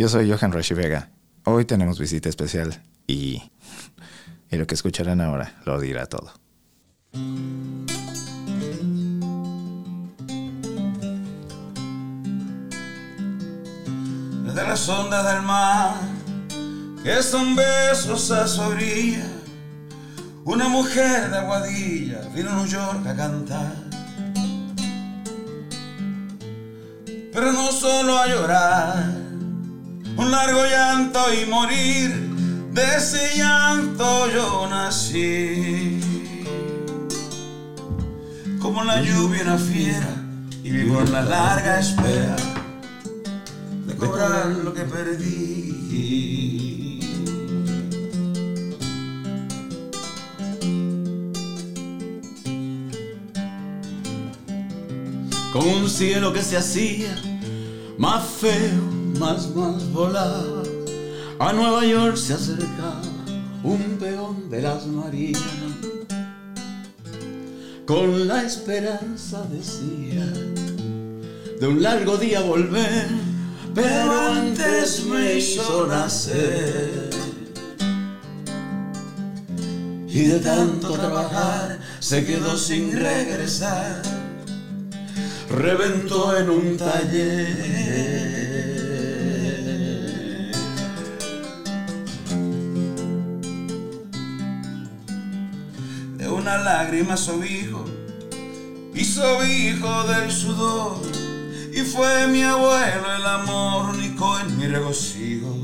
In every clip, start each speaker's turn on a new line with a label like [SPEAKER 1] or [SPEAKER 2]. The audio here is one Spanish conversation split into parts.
[SPEAKER 1] Yo soy Johan Rashi Vega. Hoy tenemos visita especial y, y lo que escucharán ahora lo dirá todo.
[SPEAKER 2] Desde las ondas del mar, que son besos a su orilla, una mujer de Aguadilla vino a New York a cantar. Pero no solo a llorar, un largo llanto y morir, de ese llanto yo nací. Como la lluvia una fiera y vivo en la larga espera de cobrar lo que perdí. Con un cielo que se hacía más feo, más, más volaba. A Nueva York se acercaba un peón de las Marías. Con la esperanza decía de un largo día volver, pero antes me hizo nacer. Y de tanto trabajar se quedó sin regresar, reventó en un taller. Una lágrima sobijo y sobijo del sudor y fue mi abuelo el amor único en mi regocijo.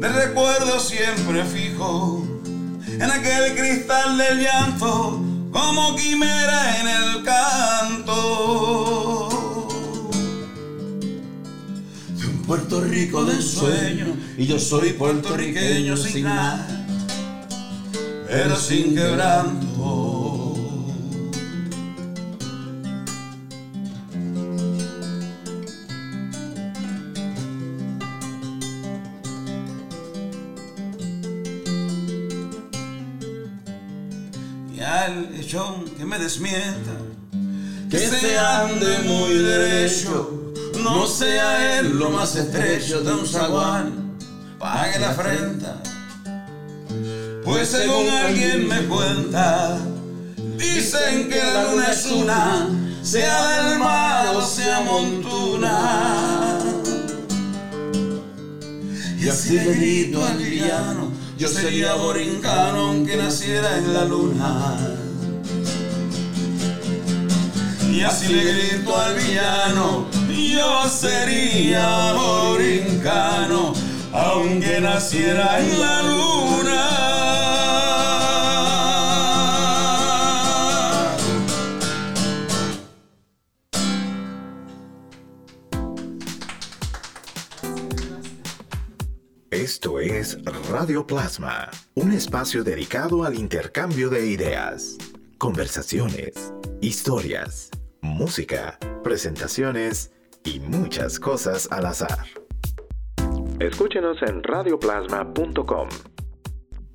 [SPEAKER 2] De recuerdo siempre fijo en aquel cristal del llanto como quimera en el canto. De un Puerto Rico de ensueño y yo soy puertorriqueño sin nada, pero sin quebranto. y al lechón que me desmienta, que se ande muy derecho, no sea él lo más estrecho de un zaguán, pague la afrenta. Pues según alguien me cuenta, dicen que la luna es una, sea del mar o sea montuna. Y así le grito al villano, yo sería borincano aunque naciera en la luna. Y así le grito al villano, yo sería borincano aunque naciera en la luna.
[SPEAKER 3] Radio Plasma, un espacio dedicado al intercambio de ideas, conversaciones, historias, música, presentaciones y muchas cosas al azar. Escúchenos en radioplasma.com.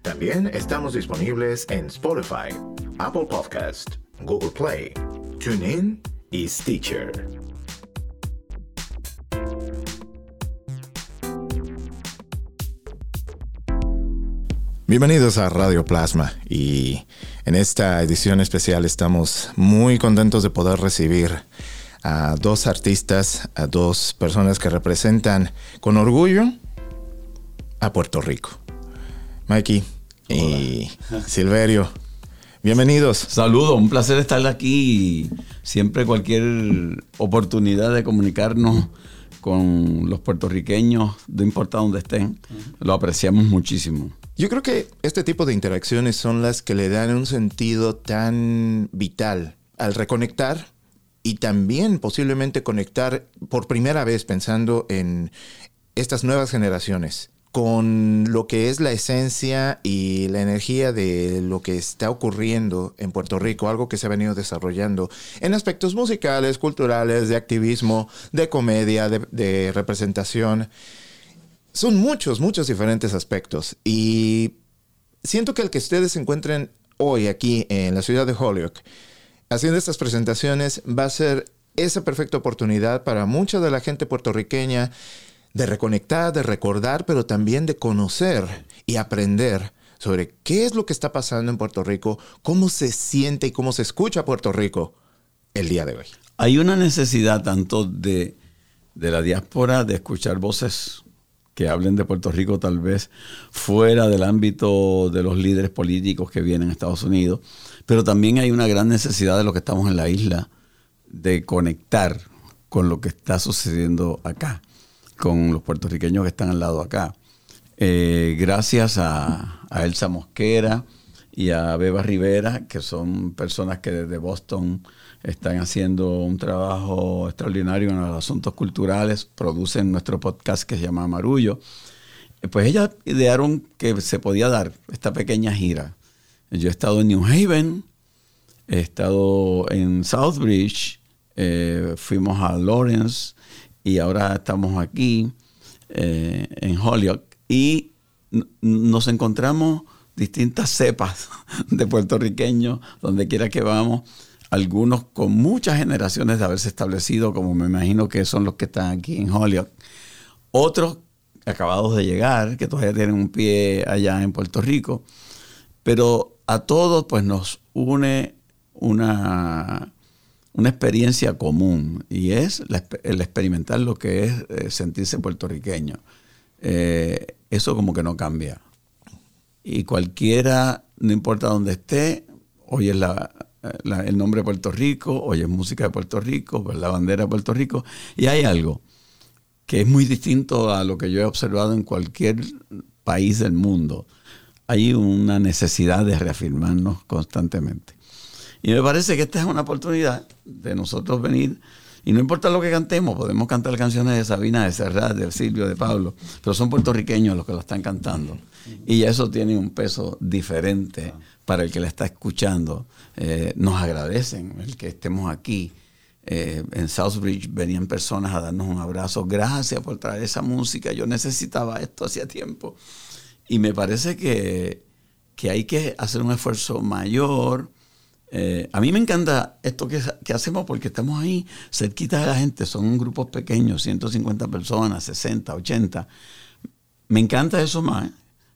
[SPEAKER 3] También estamos disponibles en Spotify, Apple Podcast, Google Play, TuneIn y Stitcher.
[SPEAKER 1] Bienvenidos a Radio Plasma y en esta edición especial estamos muy contentos de poder recibir a dos artistas, a dos personas que representan con orgullo a Puerto Rico. Mikey y Silverio, bienvenidos.
[SPEAKER 2] Saludos, un placer estar aquí. Siempre cualquier oportunidad de comunicarnos con los puertorriqueños, no importa dónde estén, lo apreciamos muchísimo.
[SPEAKER 1] Yo creo que este tipo de interacciones son las que le dan un sentido tan vital al reconectar y también posiblemente conectar por primera vez pensando en estas nuevas generaciones con lo que es la esencia y la energía de lo que está ocurriendo en Puerto Rico, algo que se ha venido desarrollando en aspectos musicales, culturales, de activismo, de comedia, de, de representación. Son muchos, muchos diferentes aspectos y siento que el que ustedes se encuentren hoy aquí en la ciudad de Holyoke haciendo estas presentaciones va a ser esa perfecta oportunidad para mucha de la gente puertorriqueña de reconectar, de recordar, pero también de conocer y aprender sobre qué es lo que está pasando en Puerto Rico, cómo se siente y cómo se escucha Puerto Rico el día de hoy.
[SPEAKER 4] Hay una necesidad tanto de, de la diáspora de escuchar voces que hablen de Puerto Rico tal vez fuera del ámbito de los líderes políticos que vienen a Estados Unidos, pero también hay una gran necesidad de los que estamos en la isla de conectar con lo que está sucediendo acá, con los puertorriqueños que están al lado acá. Eh, gracias a, a, Elsa Mosquera y a Beba Rivera, que son personas que desde Boston están haciendo un trabajo extraordinario en los asuntos culturales, producen nuestro podcast que se llama Marullo. Eh, pues ellas idearon que se podía dar esta pequeña gira. Yo he estado en New Haven, he estado en Southbridge, eh, fuimos a Lawrence y ahora estamos aquí eh, en Holyoke y nos encontramos distintas cepas de puertorriqueños donde quiera que vamos, algunos con muchas generaciones de haberse establecido, como me imagino que son los que están aquí en Holyoke, otros acabados de llegar, que todavía tienen un pie allá en Puerto Rico, pero a todos pues nos une una una experiencia común y es el experimentar lo que es eh, sentirse puertorriqueño. Eh, eso como que no cambia. Y cualquiera, no importa dónde esté, oye la, el nombre de Puerto Rico, oye música de Puerto Rico, la bandera de Puerto Rico, y hay algo que es muy distinto a lo que yo he observado en cualquier país del mundo. Hay una necesidad de reafirmarnos constantemente. Y me parece que esta es una oportunidad de nosotros venir, y no importa lo que cantemos, podemos cantar canciones de Sabina, de Serrat, de Silvio, de Pablo, pero son puertorriqueños los que lo están cantando. Y eso tiene un peso diferente para el que la está escuchando. Eh, nos agradecen el que estemos aquí. Eh, en Southbridge venían personas a darnos un abrazo. Gracias por traer esa música. Yo necesitaba esto hacía tiempo. Y me parece que, que hay que hacer un esfuerzo mayor eh, a mí me encanta esto que, hacemos porque estamos ahí cerquita de la gente, son grupos pequeños, 150 personas, 60, 80. Me encanta eso más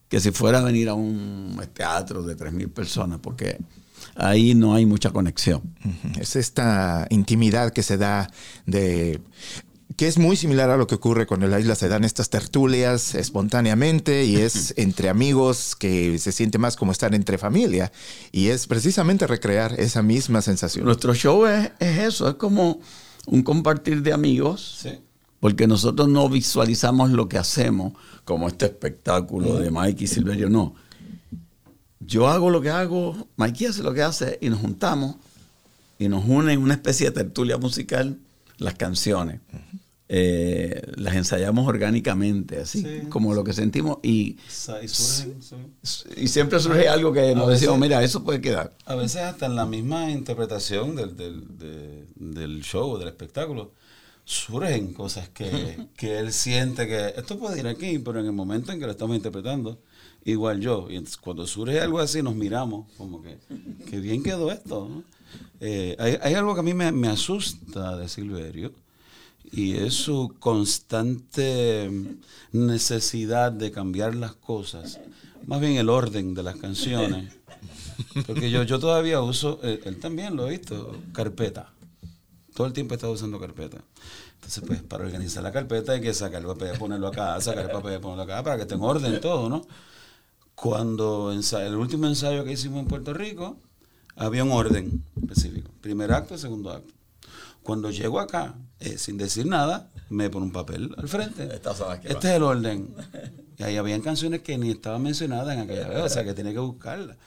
[SPEAKER 4] que si fuera a venir a un teatro de 3.000 personas, porque ahí no hay mucha conexión.
[SPEAKER 1] Es esta intimidad que se da de que es muy similar a lo que ocurre con la isla. Se dan estas tertulias espontáneamente y es entre amigos que se siente más como estar entre familia. Y es precisamente recrear esa misma sensación.
[SPEAKER 4] Nuestro show es, eso, es como un compartir de amigos. Porque nosotros no visualizamos lo que hacemos como este espectáculo de Mikey y Silverio, no. Yo hago lo que hago, Mikey hace lo que hace y nos juntamos y nos une en una especie de tertulia musical las canciones. Eh, las ensayamos orgánicamente, así como lo que sentimos y, y, siempre surge algo que nos decimos, mira, eso puede quedar.
[SPEAKER 2] A veces hasta en la misma interpretación del, del, del show, del espectáculo, surgen cosas que, que, él siente que esto puede ir aquí, pero en el momento en que lo estamos interpretando, igual yo. Y cuando surge algo así, nos miramos como que, que bien quedó esto. Eh, hay, hay, algo que a mí me, me asusta de Silverio y es su constante necesidad de cambiar las cosas, más bien el orden de las canciones. Porque yo, yo todavía uso, él, también lo ha visto, carpeta. Todo el tiempo he estado usando carpeta. Entonces, pues, para organizar la carpeta hay que sacar el papel, ponerlo acá, sacar el papel, ponerlo acá, para que tenga orden todo, ¿no? Cuando el último ensayo que hicimos en Puerto Rico, había un orden específico. Primer acto, segundo acto. Cuando llego acá, eh, sin decir nada, me pone un papel al frente. este es el orden. Y ahí habían canciones que ni estaban mencionadas en aquella vez, o sea que tenía que buscarlas.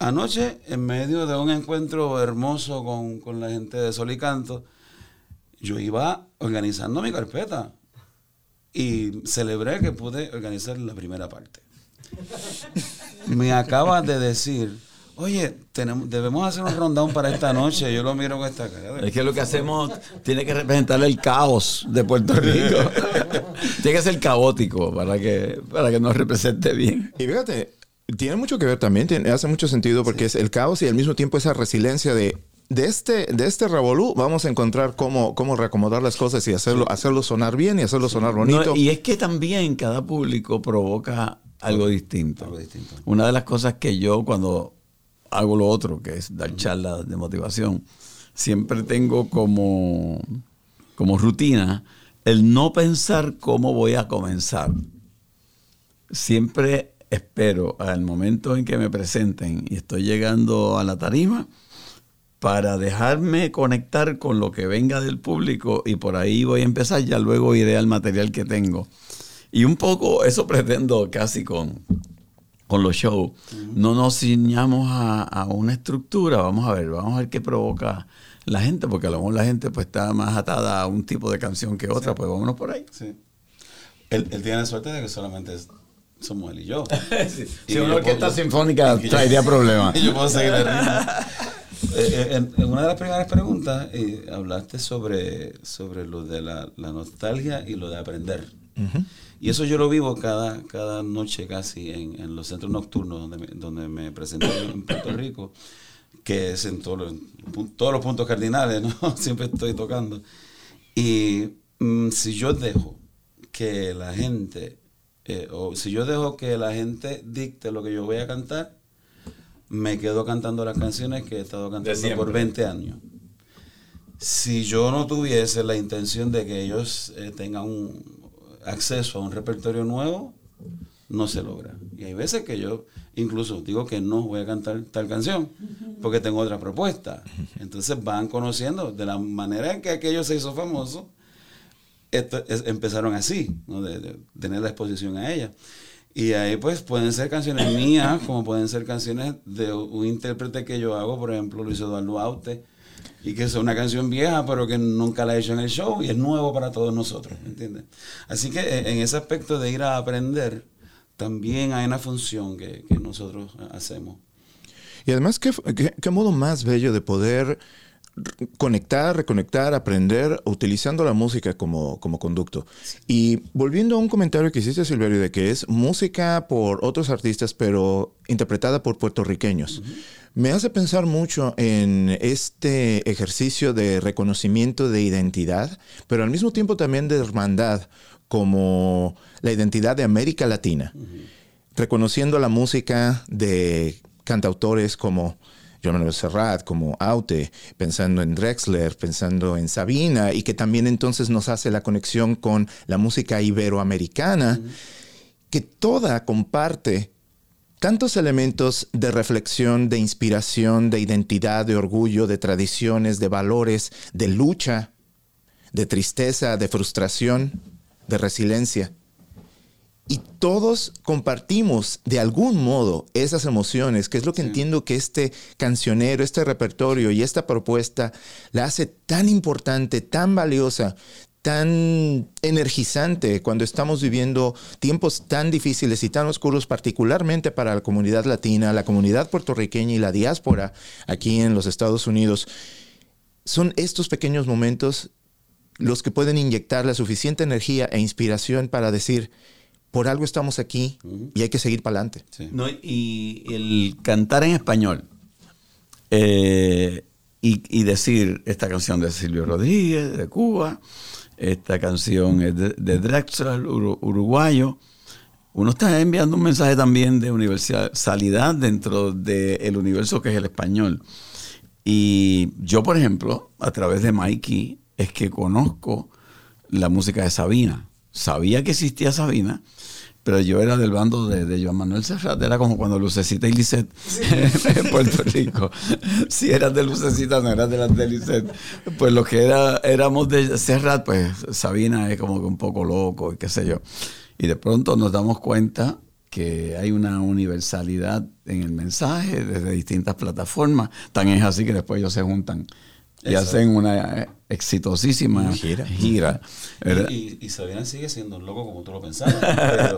[SPEAKER 2] Anoche, en medio de un encuentro hermoso con, con la gente de Sol y Canto, yo iba organizando mi carpeta y celebré que pude organizar la primera parte. Me acaba de decir Oye, tenemos, debemos hacer un rondón para esta noche. Yo lo miro con esta cara.
[SPEAKER 4] Es que lo que hacemos tiene que representar el caos de Puerto Rico. tiene que ser caótico para que, para que nos represente bien.
[SPEAKER 1] Y fíjate, tiene mucho que ver también, hace mucho sentido porque es el caos y al mismo tiempo esa resiliencia de de este, de este revolú vamos a encontrar cómo, cómo reacomodar las cosas y hacerlo, hacerlo sonar bien y hacerlo sonar bonito.
[SPEAKER 4] y es que también cada público provoca algo distinto. algo distinto. Una de las cosas que yo cuando hago lo otro, que es dar charlas de motivación, siempre tengo como, como rutina el no pensar cómo voy a comenzar. Siempre espero al momento en que me presenten y estoy llegando a la tarima para dejarme conectar con lo que venga del público y por ahí voy a empezar, ya luego iré al material que tengo. Y un poco eso pretendo casi con, con los shows. No nos ciñamos a, una estructura, vamos a ver, vamos a ver qué provoca la gente, porque a lo mejor la gente pues está más atada a un tipo de canción que otra, pues vámonos por ahí.
[SPEAKER 2] Sí. Él, tiene la suerte de que solamente somos él y yo.
[SPEAKER 4] si una orquesta sinfónica traería problemas.
[SPEAKER 2] yo puedo seguir el ritmo. Eh, eh, en, una de las primeras preguntas eh, hablaste sobre, sobre lo de la, nostalgia y lo de aprender. Y eso yo lo vivo cada, cada noche casi en, los centros nocturnos donde me, donde me presenté en Puerto Rico, que es en todos los puntos cardinales, ¿no? Siempre estoy tocando. Y mm, si yo dejo que la gente, o si yo dejo que la gente dicte lo que yo voy a cantar, me quedo cantando las canciones que he estado cantando por 20 años. Si yo no tuviese la intención de que ellos eh, tengan un acceso a un repertorio nuevo, no se logra. Y hay veces que yo incluso digo que no voy a cantar tal canción porque tengo otra propuesta. Entonces van conociendo de la manera en que aquello se hizo famoso, empezaron así, de, tener la exposición a ella. Y ahí pues pueden ser canciones mías, como pueden ser canciones de un intérprete que yo hago, por ejemplo Luis Eduardo Aute, y que es una canción vieja, pero que nunca la he hecho en el show y es nuevo para todos nosotros, ¿entiendes? Así que eh, en ese aspecto de ir a aprender, también hay una función que, nosotros hacemos.
[SPEAKER 1] Y además, ¿qué, qué modo más bello de poder conectar, reconectar, aprender utilizando la música como, como conducto. Y volviendo a un comentario que hiciste, Silverio, de que es música por otros artistas, pero interpretada por puertorriqueños. Me hace pensar mucho en este ejercicio de reconocimiento de identidad, pero al mismo tiempo también de hermandad, como la identidad de América Latina, reconociendo la música de cantautores como Manuel Serrat, como Aute, pensando en Drexler, pensando en Sabina, y que también entonces nos hace la conexión con la música iberoamericana, que toda comparte tantos elementos de reflexión, de inspiración, de identidad, de orgullo, de tradiciones, de valores, de lucha, de tristeza, de frustración, de resiliencia. Y todos compartimos de algún modo esas emociones, que es lo que entiendo que este cancionero, este repertorio y esta propuesta la hace tan importante, tan valiosa, tan energizante cuando estamos viviendo tiempos tan difíciles y tan oscuros, particularmente para la comunidad latina, la comunidad puertorriqueña y la diáspora aquí en los Estados Unidos. Son estos pequeños momentos los que pueden inyectar la suficiente energía e inspiración para decir, por algo estamos aquí y hay que seguir para adelante.
[SPEAKER 4] y el cantar en español eh, y, decir esta canción de Silvio Rodríguez, de Cuba, esta canción es de, Drexler, uruguayo. Uno está enviando un mensaje también de universalidad dentro del universo que es el español. Y yo, por ejemplo, a través de Mikey, es que conozco la música de Sabina. Sabía que existía Sabina, pero yo era del bando de, de Joan Manuel Serrat, era como cuando Lucecita y Lisset en Puerto Rico. Si eras de Lucecita, no eras de las de Lisset. Pues los que era, éramos de Serrat, pues Sabina es como que un poco loco y qué sé yo. Y de pronto nos damos cuenta que hay una universalidad en el mensaje desde distintas plataformas. Tan es así que después ellos se juntan y hacen una eh, exitosísima gira. gira
[SPEAKER 2] y, Sabina sigue siendo un loco como tú lo pensabas, pero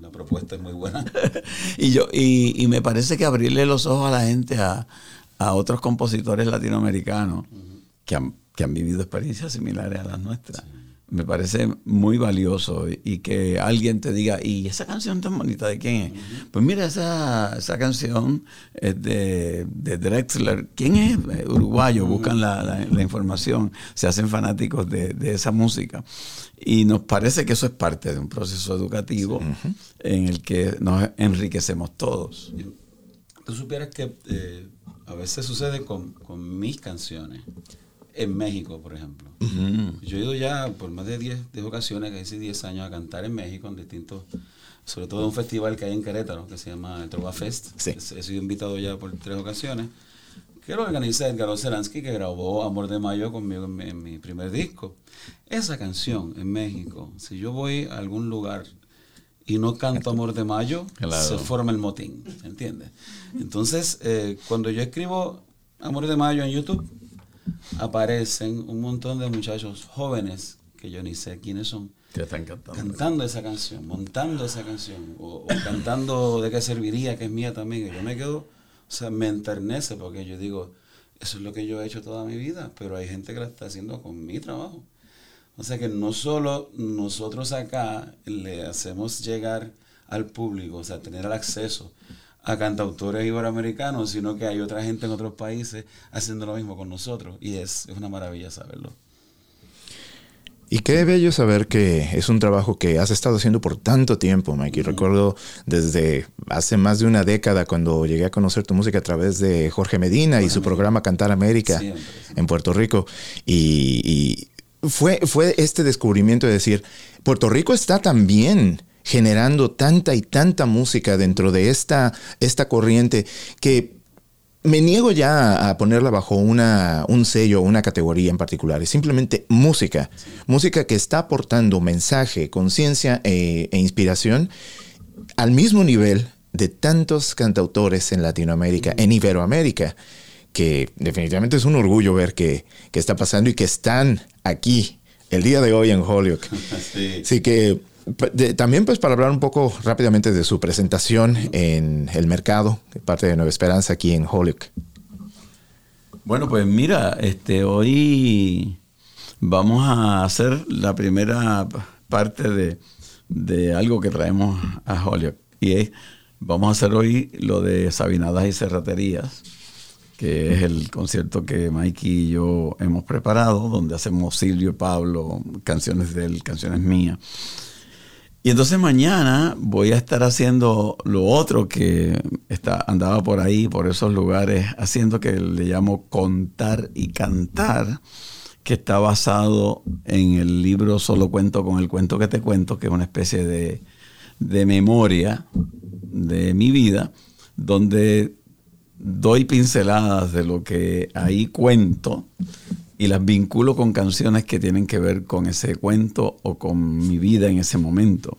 [SPEAKER 2] la, propuesta es muy buena.
[SPEAKER 4] y, yo, y, me parece que abrirle los ojos a la gente, a, otros compositores latinoamericanos que, han, que han vivido experiencias similares a las nuestras, me parece muy valioso y que alguien te diga, ¿y esa canción tan bonita de quién es? Pues mira, esa, esa canción es de, de, Drexler. ¿Quién es? Uruguayo, buscan la, la, información, se hacen fanáticos de, de, esa música. Y nos parece que eso es parte de un proceso educativo en el que nos enriquecemos todos.
[SPEAKER 2] Tú supieras que eh, a veces sucede con, con mis canciones en México, por ejemplo. Yo he ido ya por más de 10 ocasiones, casi 10 años, a cantar en México en distintos, sobre todo en un festival que hay en Querétaro, que se llama el Trova Fest. He sido invitado ya por tres ocasiones. Que lo organiza Edgar Zelansky, que grabó Amor de Mayo conmigo en mi, primer disco. Esa canción en México, si yo voy a algún lugar y no canto Amor de Mayo, se forma el motín, ¿entiendes? Entonces, eh, cuando yo escribo Amor de Mayo en YouTube, aparecen un montón de muchachos jóvenes que yo ni sé quiénes son.
[SPEAKER 4] están cantando.
[SPEAKER 2] Cantando esa canción, montando esa canción, o, cantando de qué serviría, que es mía también. yo me quedo, o sea, me enternece porque yo digo, eso es lo que yo he hecho toda mi vida, pero hay gente que lo está haciendo con mi trabajo. O sea que no solo nosotros acá le hacemos llegar al público, o sea, tener el acceso a cantautores iberoamericanos, sino que hay otra gente en otros países haciendo lo mismo con nosotros. Y es, una maravilla saberlo.
[SPEAKER 1] Y qué bello saber que es un trabajo que has estado haciendo por tanto tiempo, Mikey. Recuerdo desde hace más de una década cuando llegué a conocer tu música a través de Jorge Medina y su programa Cantar América en Puerto Rico. Y, fue, fue este descubrimiento de decir, Puerto Rico está también generando tanta y tanta música dentro de esta, esta corriente que me niego ya a ponerla bajo una, un sello o una categoría en particular. Es simplemente música. Música que está aportando mensaje, conciencia e, e, inspiración al mismo nivel de tantos cantautores en Latinoamérica, en Iberoamérica, que definitivamente es un orgullo ver que, que está pasando y que están aquí el día de hoy en Holyoke. Sí. Así que también pues para hablar un poco rápidamente de su presentación en el mercado, parte de Nueva Esperanza aquí en Holyoke.
[SPEAKER 4] Bueno, pues mira, este hoy vamos a hacer la primera parte de, de algo que traemos a Holyoke. Y es, vamos a hacer hoy lo de Sabinadas y Cerraterías, que es el concierto que Mikey y yo hemos preparado, donde hacemos Silvio y Pablo, canciones de él, canciones mías. Y entonces mañana voy a estar haciendo lo otro que está, andaba por ahí, por esos lugares, haciendo que le llamo contar y cantar, que está basado en el libro Solo cuento con el cuento que te cuento, que es una especie de, de memoria de mi vida, donde doy pinceladas de lo que ahí cuento y las vinculo con canciones que tienen que ver con ese cuento o con mi vida en ese momento.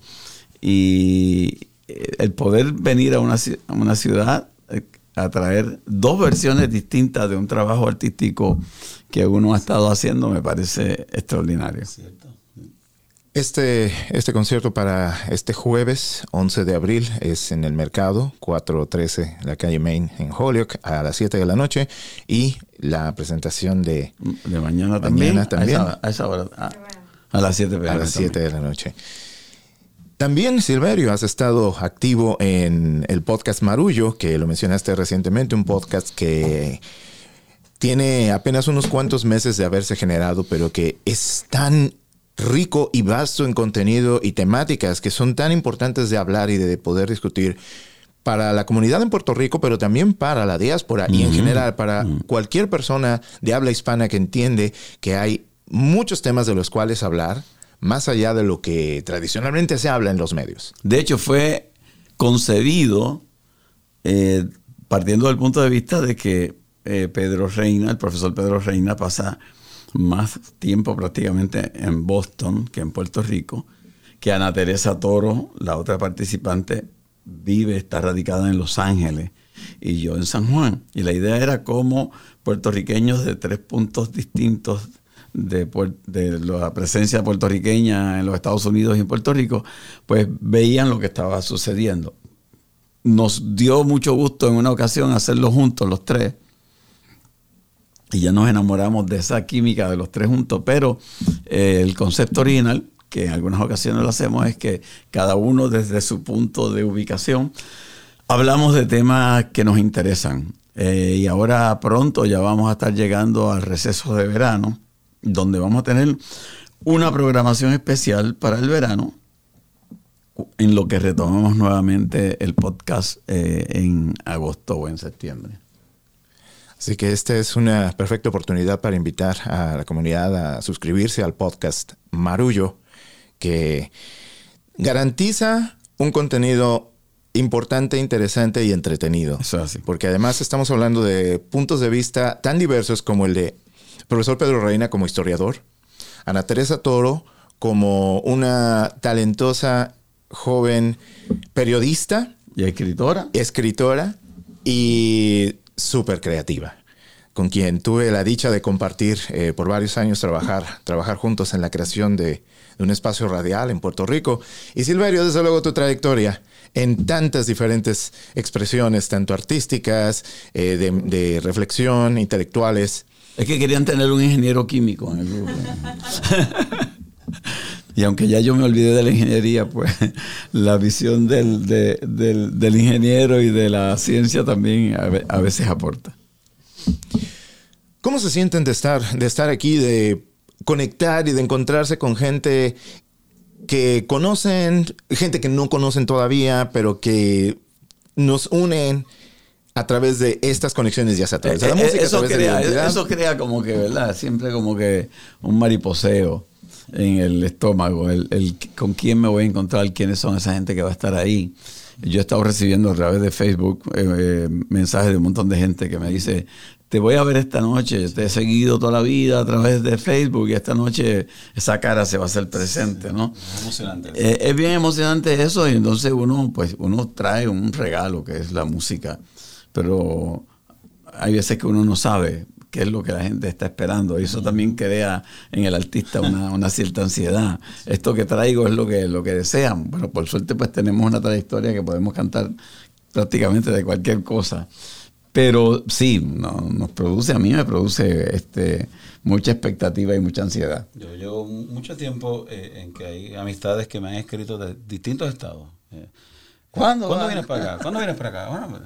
[SPEAKER 4] Y eh, el poder venir a una, una ciudad eh, a traer dos versiones distintas de un trabajo artístico que uno ha estado haciendo me parece extraordinario.
[SPEAKER 1] Este, este concierto para este jueves 11 de abril es en el mercado 413, la calle Main en Holyoke a las 7 de la noche. Y la presentación de,
[SPEAKER 4] de mañana, también, A, esa, hora, a, las 7
[SPEAKER 1] de, a las 7 de la noche. También, Silverio, has estado activo en el podcast Marullo, que lo mencionaste recientemente, un podcast que tiene apenas unos cuantos meses de haberse generado, pero que es tan rico y vasto en contenido y temáticas que son tan importantes de hablar y de poder discutir para la comunidad en Puerto Rico, pero también para la diáspora y en general para cualquier persona de habla hispana que entiende que hay muchos temas de los cuales hablar, más allá de lo que tradicionalmente se habla en los medios.
[SPEAKER 4] De hecho, fue concebido eh, partiendo del punto de vista de que eh, Pedro Reina, el profesor Pedro Reina, pasa más tiempo prácticamente en Boston que en Puerto Rico, que Ana Teresa Toro, la otra participante, vive, está radicada en Los Ángeles y yo en San Juan. Y la idea era cómo puertorriqueños de tres puntos distintos de, de, la presencia puertorriqueña en los Estados Unidos y en Puerto Rico, pues veían lo que estaba sucediendo. Nos dio mucho gusto en una ocasión hacerlo juntos los tres y ya nos enamoramos de esa química de los tres juntos, pero eh, el concepto original, que en algunas ocasiones lo hacemos, es que cada uno desde su punto de ubicación hablamos de temas que nos interesan. Eh, y ahora pronto ya vamos a estar llegando al receso de verano, donde vamos a tener una programación especial para el verano, en lo que retomamos nuevamente el podcast eh, en agosto o en septiembre.
[SPEAKER 1] Así que esta es una perfecta oportunidad para invitar a la comunidad a suscribirse al podcast Marullo, que garantiza un contenido importante, interesante y entretenido. Porque además estamos hablando de puntos de vista tan diversos como el de profesor Pedro Reina como historiador, Ana Teresa Toro como una talentosa joven periodista.
[SPEAKER 4] Y escritora.
[SPEAKER 1] Escritora y súper creativa, con quien tuve la dicha de compartir eh, por varios años trabajar, trabajar juntos en la creación de, un espacio radial en Puerto Rico. Y Silverio, desde luego tu trayectoria en tantas diferentes expresiones, tanto artísticas, eh, de, de reflexión, intelectuales.
[SPEAKER 4] Es que querían tener un ingeniero químico en el grupo. Y aunque ya yo me olvidé de la ingeniería, pues la visión del, del, ingeniero y de la ciencia también a, veces aporta.
[SPEAKER 1] ¿Cómo se sienten de estar, de estar aquí, de conectar y de encontrarse con gente que conocen, gente que no conocen todavía, pero que nos unen a través de estas conexiones, ya sea a través de la eh, eh, música,
[SPEAKER 4] eso,
[SPEAKER 1] a
[SPEAKER 4] crea, eso crea como que, ¿verdad? Siempre como que un mariposeo en el estómago, el, el, con quién me voy a encontrar, quiénes son esa gente que va a estar ahí. Yo he estado recibiendo a través de Facebook eh, eh, mensajes de un montón de gente que me dice, te voy a ver esta noche, te he seguido toda la vida a través de Facebook y esta noche esa cara se va a hacer presente, ¿no? Es emocionante. Eh, es bien emocionante eso y entonces uno, pues, uno trae un regalo que es la música, pero hay veces que uno no sabe qué es lo que la gente está esperando. Y eso también crea en el artista una, cierta ansiedad. Esto que traigo es lo que, lo que desean. Bueno, por suerte pues tenemos una trayectoria que podemos cantar prácticamente de cualquier cosa. Pero sí, nos produce, a mí me produce este, mucha expectativa y mucha ansiedad.
[SPEAKER 2] Yo llevo mucho tiempo eh, en que hay amistades que me han escrito de distintos estados. Eh, ¿Cuándo, vienes para acá? ¿Cuándo vienes para acá? Pues,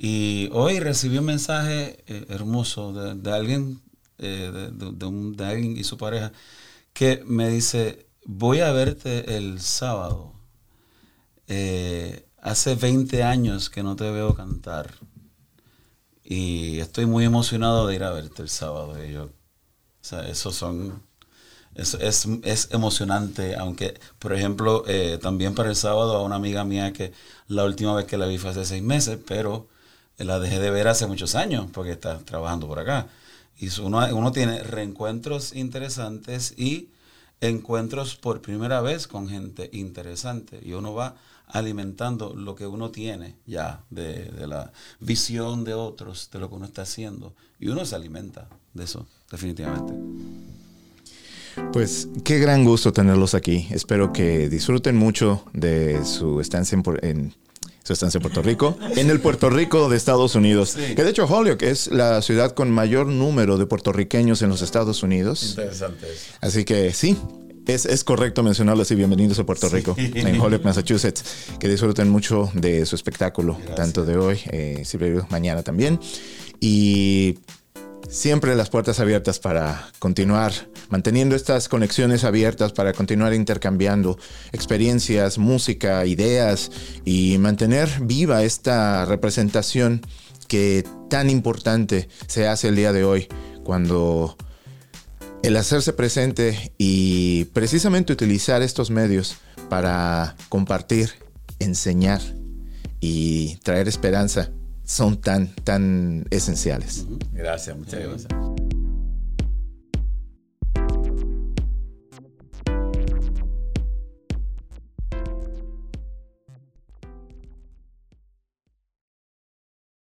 [SPEAKER 2] y hoy recibí un mensaje eh, hermoso de, alguien, eh, de, un, de, alguien y su pareja, que me dice, voy a verte el sábado. Eh, hace 20 años que no te veo cantar. Y estoy muy emocionado de ir a verte el sábado. Y yo, o sea, esos son... Es, es, es emocionante, aunque, por ejemplo, también para el sábado a una amiga mía que la última vez que la vi fue hace seis meses, pero la dejé de ver hace muchos años porque está trabajando por acá. Y uno, uno tiene reencuentros interesantes y encuentros por primera vez con gente interesante. Y uno va alimentando lo que uno tiene ya de, de, la visión de otros, de lo que uno está haciendo. Y uno se alimenta de eso, definitivamente.
[SPEAKER 1] Pues qué gran gusto tenerlos aquí. Espero que disfruten mucho de su estancia en, su estancia en Puerto Rico, en el Puerto Rico de Estados Unidos. Que de hecho Holyoke es la ciudad con mayor número de puertorriqueños en los Estados Unidos.
[SPEAKER 2] Interesante.
[SPEAKER 1] Así que sí, es, es, correcto mencionarlo así. Bienvenidos a Puerto Rico, en Holyoke, Massachusetts. Que disfruten mucho de su espectáculo, tanto de hoy, eh, mañana también. Y siempre las puertas abiertas para continuar manteniendo estas conexiones abiertas para continuar intercambiando experiencias, música, ideas y mantener viva esta representación que tan importante se hace el día de hoy cuando el hacerse presente y precisamente utilizar estos medios para compartir, enseñar y traer esperanza son tan, tan esenciales.
[SPEAKER 2] Gracias, muchas gracias.